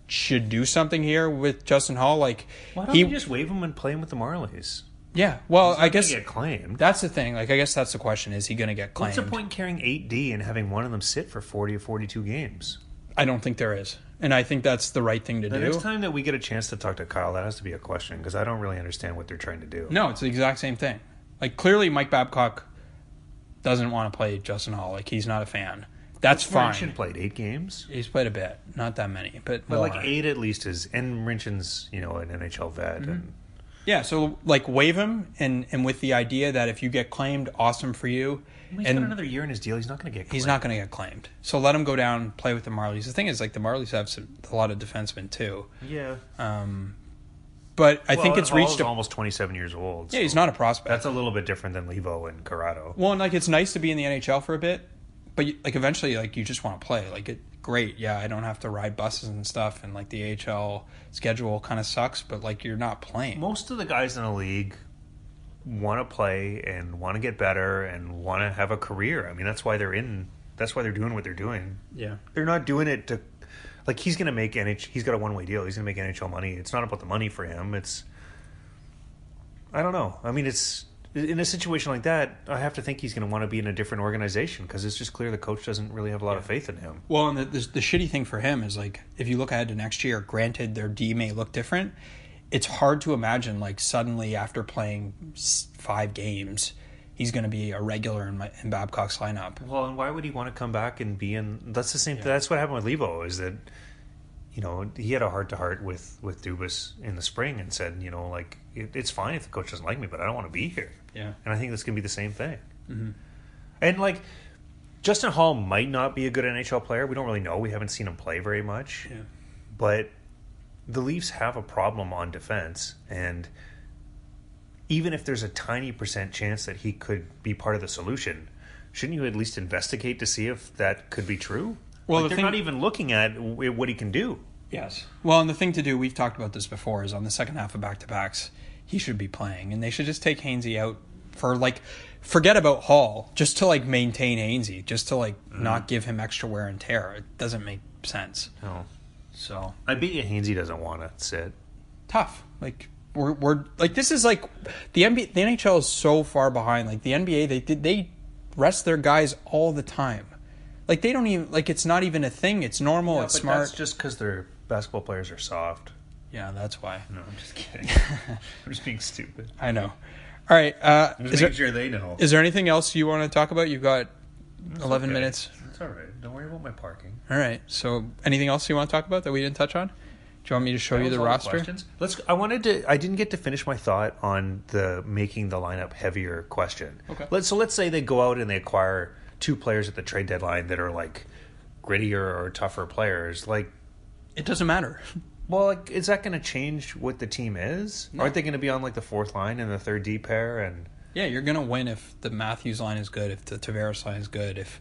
should do something here with Justin Holl? Like Why don't he, you just waive him and play him with the Marlies? yeah. Well, I guess get claimed. that's the thing. Like I guess that's the question: is he going to get claimed? What's the point in carrying eight D and having one of them sit for forty or forty-two games? I don't think there is, and I think that's the right thing to The do. next time that we get a chance to talk to Kyle, that has to be a question because I don't really understand what they're trying to do. No, it's the exact same thing. Like clearly, Mike Babcock doesn't want to play Justin Holl. Like he's not a fan. That's fine. Rinchin played eight games, He's played a bit, not that many, but, but more. like eight at least is. And Rinchin's, you know, an NHL vet, Mm-hmm. and Yeah, so like waive him, and and with the idea that if you get claimed, awesome for you. He's and got another year in his deal. He's not going to get. He's claimed. not going to get claimed. So let him go down, play with the Marlies. The thing is, like the Marlies have some, a lot of defensemen too. Yeah, Um, but I think it's Holl's reached. A, almost twenty-seven years old. yeah, he's not a prospect. That's a little bit different than Levo and Corrado. well, and like it's nice to be in the NHL for a bit, but you, like eventually, like you just want to play. Like it, great, yeah, I don't have to ride buses and stuff, and like the AHL schedule kind of sucks, but like you're not playing. Most of the guys in the league want to play and want to get better and want to have a career. I mean, that's why they're in. That's why they're doing what they're doing. Yeah, They're not doing it to. Like he's going to make NH. He's got a one way deal. He's going to make NHL money. It's not about the money for him. It's. I don't know. I mean, it's in a situation like that. I have to think he's going to want to be in a different organization because it's just clear the coach doesn't really have a lot of faith in him. Well, and the, the the shitty thing for him is like if you look ahead to next year, granted their D may look different, it's hard to imagine like suddenly after playing five games, he's going to be a regular in, my, in Babcock's lineup. Well, and why would he want to come back and be in? That's the same. That's what happened with Levo. Is that you know he had a heart to heart with with Dubas in the spring and said, you know, like it, it's fine if the coach doesn't like me, but I don't want to be here. Yeah. And I think this can be the same thing. Mm-hmm. And like Justin Holl might not be a good NHL player. We don't really know. We haven't seen him play very much. Yeah. But the Leafs have a problem on defense, and even if there's a tiny percent chance that he could be part of the solution, shouldn't you at least investigate to see if that could be true? Well, Like, the they're thing- not even looking at what he can do. Yes. Well, and the thing to do, we've talked about this before, is on the second half of back to backs, he should be playing, and they should just take Hainsey out for like, forget about Holl, just to like maintain Hainsey, just to like mm-hmm. not give him extra wear and tear. It doesn't make sense. No. So I bet you Hainsey doesn't want to sit. tough. Like we're we're like this is like the NBA, the NHL is so far behind. Like the NBA, they did they rest their guys all the time. Like they don't even like it's not even a thing. It's normal. it's but smart. That's just because their basketball players are soft. yeah, that's why. No, I'm just kidding. I'm just being stupid. I know. All right. Uh, I'm just there, sure they know. is there anything else you want to talk about? You've got 11 okay. minutes. It's all right. Don't worry about my parking. All right. So, anything else you want to talk about that we didn't touch on? Do you want me to show That you was the all roster? questions. Let's. I wanted to. I didn't get to finish my thought on the making the lineup heavier question. Okay. Let's. So let's say they go out and they acquire two players at the trade deadline that are like grittier or tougher players. Like, It doesn't matter. well, like, is that going to change what the team is? Aren't they going to be on like the fourth line and the third D pair? And Yeah, you're gonna win if the Matthews line is good, if the Tavares line is good, if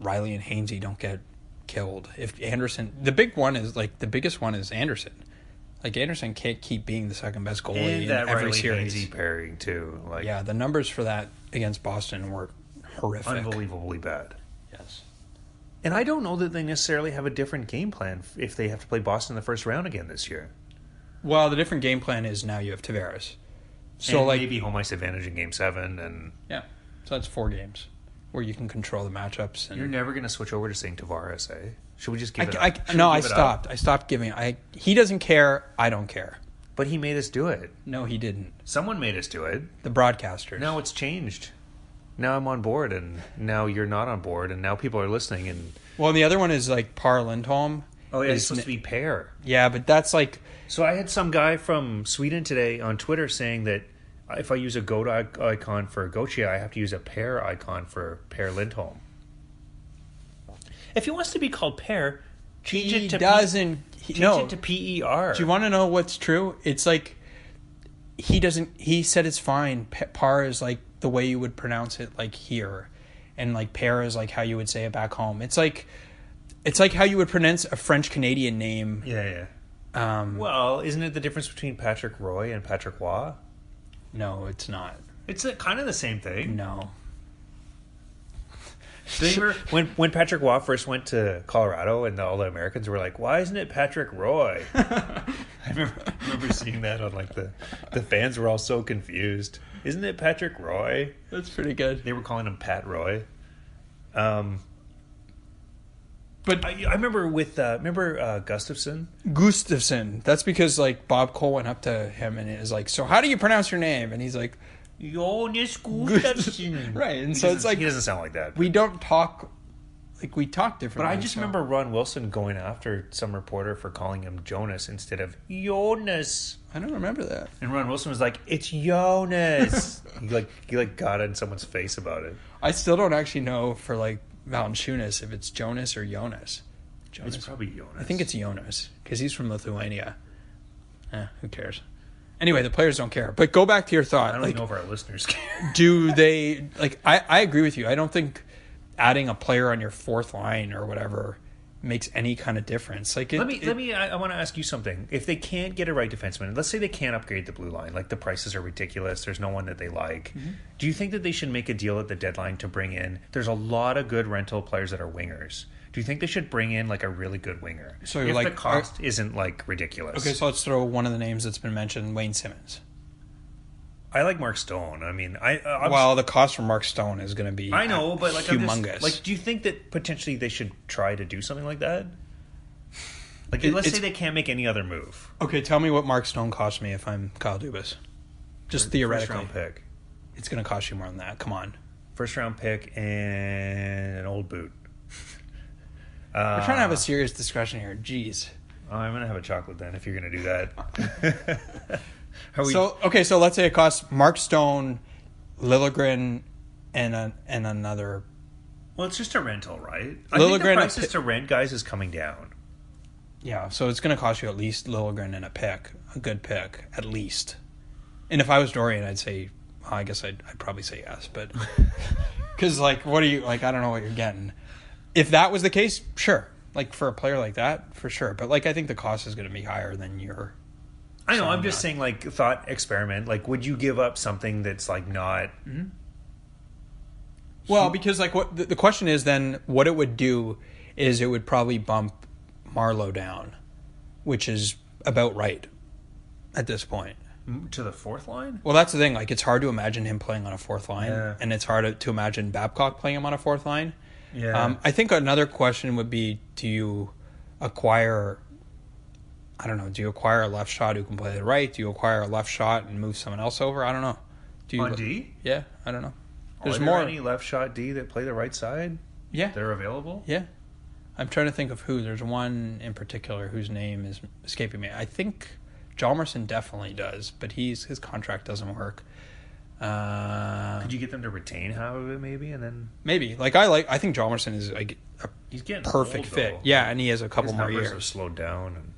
Rielly and Hainsey don't get killed. If Andersen, the big one is like the biggest one is Andersen. Like Andersen can't keep being the second best goalie and in that every Rielly series. Hainsey pairing too. Like, Yeah, the numbers for that against Boston were horrific. unbelievably bad. Yes. And I don't know that they necessarily have a different game plan if they have to play Boston in the first round again this year. Well, the different game plan is now you have Tavares. So and like maybe home ice advantage in Game Seven, and yeah, so that's four games where you can control the matchups. And you're never going to switch over to saying Tavares, eh? Should we just I, give it? I- up? Should no, we I give up? stopped. I stopped giving. I he doesn't care. I don't care. But he made us do it. No, he didn't. Someone made us do it. The broadcasters. Now it's changed. Now I'm on board, and now you're not on board, and now people are listening. And Well, and the other one is like Par Lindholm. oh yeah, it's supposed to be pair. Yeah, but that's like So I had some guy from Sweden today on Twitter saying that if I use a goat icon for Gauthier, I have to use a pair icon for Per Lindholm. If he wants to be called pair, change he it to doesn't. P- he, change no. it to P E R. Do you want to know what's true? It's like he doesn't. He said it's fine. Par is like the way you would pronounce it, like here, and like pair is like how you would say it back home. It's like it's like how you would pronounce a French Canadian name. Yeah, yeah. Um, Well, isn't it the difference between Patrick Roy and Patrick Waugh? No, it's not. It's a, kind of the same thing. No. Do you remember when when Patrick Waugh first went to Colorado and all the Americans were like, "Why isn't it Patrick Roy?" I remember, I remember seeing that on like the the fans were all so confused. Isn't it Patrick Roy? That's pretty good. They were calling him Pat Roy. Um, But I, I remember with uh, remember uh, Gustavsson. Gustavsson. That's because like Bob Cole went up to him and is like, "So how do you pronounce your name?" And he's like, Jonas Gustavsson. Right, and He so it's like- he doesn't sound like that. "We don't talk like we talk differently. But. I just so- remember Ron Wilson going after some reporter for calling him Jonas instead of Jonas. I don't remember that. And Ron Wilson was like, "It's Jonas." he like he like got in someone's face about it. I still don't actually know for like Valanciunas if it's Jonas or Jonas. Jonas. It's probably Jonas. I think it's Jonas because he's from Lithuania. Eh, who cares? Anyway, the players don't care. But go back to your thought. I don't Like, know if our listeners care. do they like? I I agree with you. I don't think adding a player on your fourth line or whatever makes any kind of difference. Like, it, let me it- let me. I, I want to ask you something. If they can't get a right defenseman, let's say they can't upgrade the blue line, like the prices are ridiculous. There's no one that they like. Mm-hmm. Do you think that they should make a deal at the deadline to bring in? There's a lot of good rental players that are wingers. Do you think they should bring in like a really good winger? So, if like, the cost isn't like ridiculous. Okay, so let's throw one of the names that's been mentioned, Wayne Simmonds. I like Mark Stone. I mean, I uh, I'm- Well, the cost for Mark Stone is going to be I know, but like humongous. just, like, do you think that potentially they should try to do something like that? Like, It- let's say they can't make any other move. okay, tell me what Mark Stone cost me if I'm Kyle Dubas. Just First theoretically, round pick, it's going to cost you more than that. Come on, first round pick, and an old boot. Uh, we're trying to have a serious discussion here. Jeez. I'm gonna have a chocolate then if you're gonna do that. We, So okay, so let's say it costs Mark Stone, Liljegren, and a, and another. well, it's just a rental, right? I think the Liljegren- prices to rent guys is coming down. Yeah, so it's going to cost you at least Liljegren and a pick, a good pick, at least. And if I was Dorion, I'd say, well, I guess I'd, I'd probably say yes, but because like, what are you like? I don't know what you're getting. If that was the case, sure. Like for a player like that, for sure. But like, I think the cost is going to be higher than your. I know. So I'm just not- saying, like, thought experiment. Like, would you give up something that's like not? Well, because like what the, the question is then what it would do is it would probably bump Marleau down, which is about right at this point. To the fourth line? Well, that's the thing. Like, it's hard to imagine him playing on a fourth line, Yeah. and it's hard to, to imagine Babcock playing him on a fourth line. Yeah. Um, I think another question would be: Do you acquire? I don't know. Do you acquire a left shot who can play the right? Do you acquire a left shot and move someone else over? I don't know. Do you? On D? Yeah, I don't know. There's Are there more. any left shot D that play the right side yeah, that are available? yeah. I'm trying to think of who. There's one in particular whose name is escaping me. I think Hjalmarsson definitely does, but he's his contract doesn't work. Uh, Could you get them to retain half of it maybe, and then maybe like I like. I think Hjalmarsson is like a he's getting perfect old, fit. Yeah, and he has a couple His more years. have slowed down. And,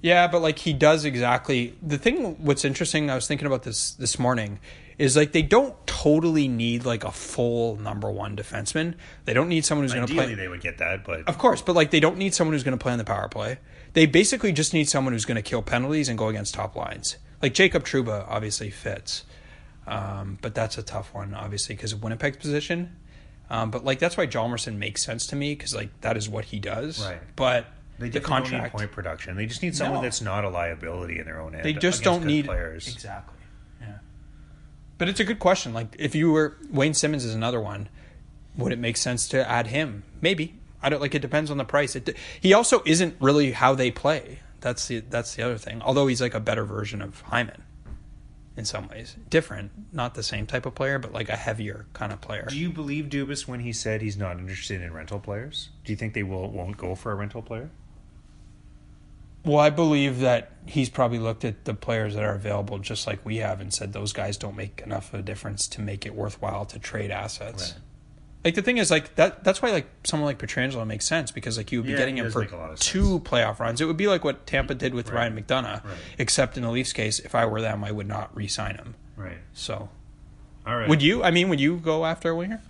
Yeah, but like he does exactly the thing. What's interesting, I was thinking about this this morning, is like they don't totally need like a full number one defenseman. They don't need someone who's going to play they would get that, but Of course, but like they don't need someone who's going to play on the power play. They basically just need someone who's going to kill penalties and go against top lines. Like Jacob Trouba obviously fits, um, but that's a tough one obviously because of Winnipeg's position. Um, but like that's why Hjalmarsson makes sense to me because like that is what he does. Right. But they the contract need point production. They just need someone No. that's not a liability in their own end. They just don't need players. Exactly. Yeah. But it's a good question. Like, if you were Wayne Simmonds is another one, would it make sense to add him? Maybe. I don't like. It depends on the price. It, he also isn't really how they play. That's the that's the other thing. Although he's like a better version of Hyman, in some ways, different, not the same type of player, but like a heavier kind of player. Do you believe Dubas when he said he's not interested in rental players? Do you think they will won't go for a rental player? Well, I believe that he's probably looked at the players that are available just like we have and said those guys don't make enough of a difference to make it worthwhile to trade assets. Right. Like the thing is like that that's why like someone like Pietrangelo makes sense because like you would be Yeah, getting him for make a lot of sense. two playoff runs. It would be like what Tampa did with Right. Ryan McDonagh. Right. Except in the Leafs case, if I were them, I would not re-sign him. Right. So, All right. would you? I mean, would you go after a winger?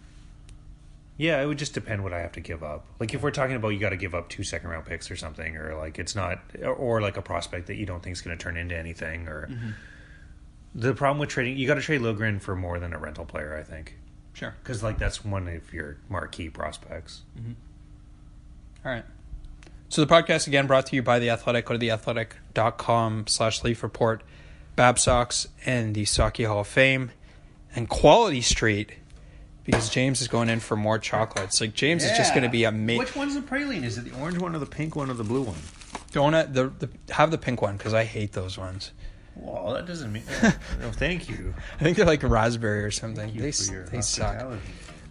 Yeah, it would just depend what I have to give up. Like if we're talking about you got to give up two second round picks or something, or like it's not, or, or like a prospect that you don't think is going to turn into anything, or Mm-hmm. the problem with trading, you got to trade Liljegren for more than a rental player, I think, Sure. because like that's one of your marquee prospects. All right. So the podcast again brought to you by The Athletic. Go to theathletic.com slash leaf report, Babsocks and the Socky Hall of Fame, and Quality Street because James is going in for more chocolates. Like James is just going to be amazing. Which one's the praline? Is it the orange one or the pink one or the blue one? Donut, the, the have the pink one because I hate those ones. Well, that doesn't mean. no, thank you. I think they're like raspberry or something. They they suck.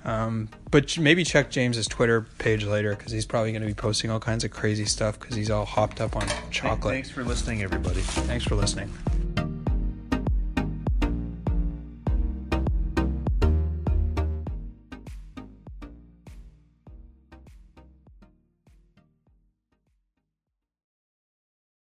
Um, but maybe check James's Twitter page later because he's probably going to be posting all kinds of crazy stuff because he's all hopped up on chocolate. Thanks for listening, everybody. Thanks for listening.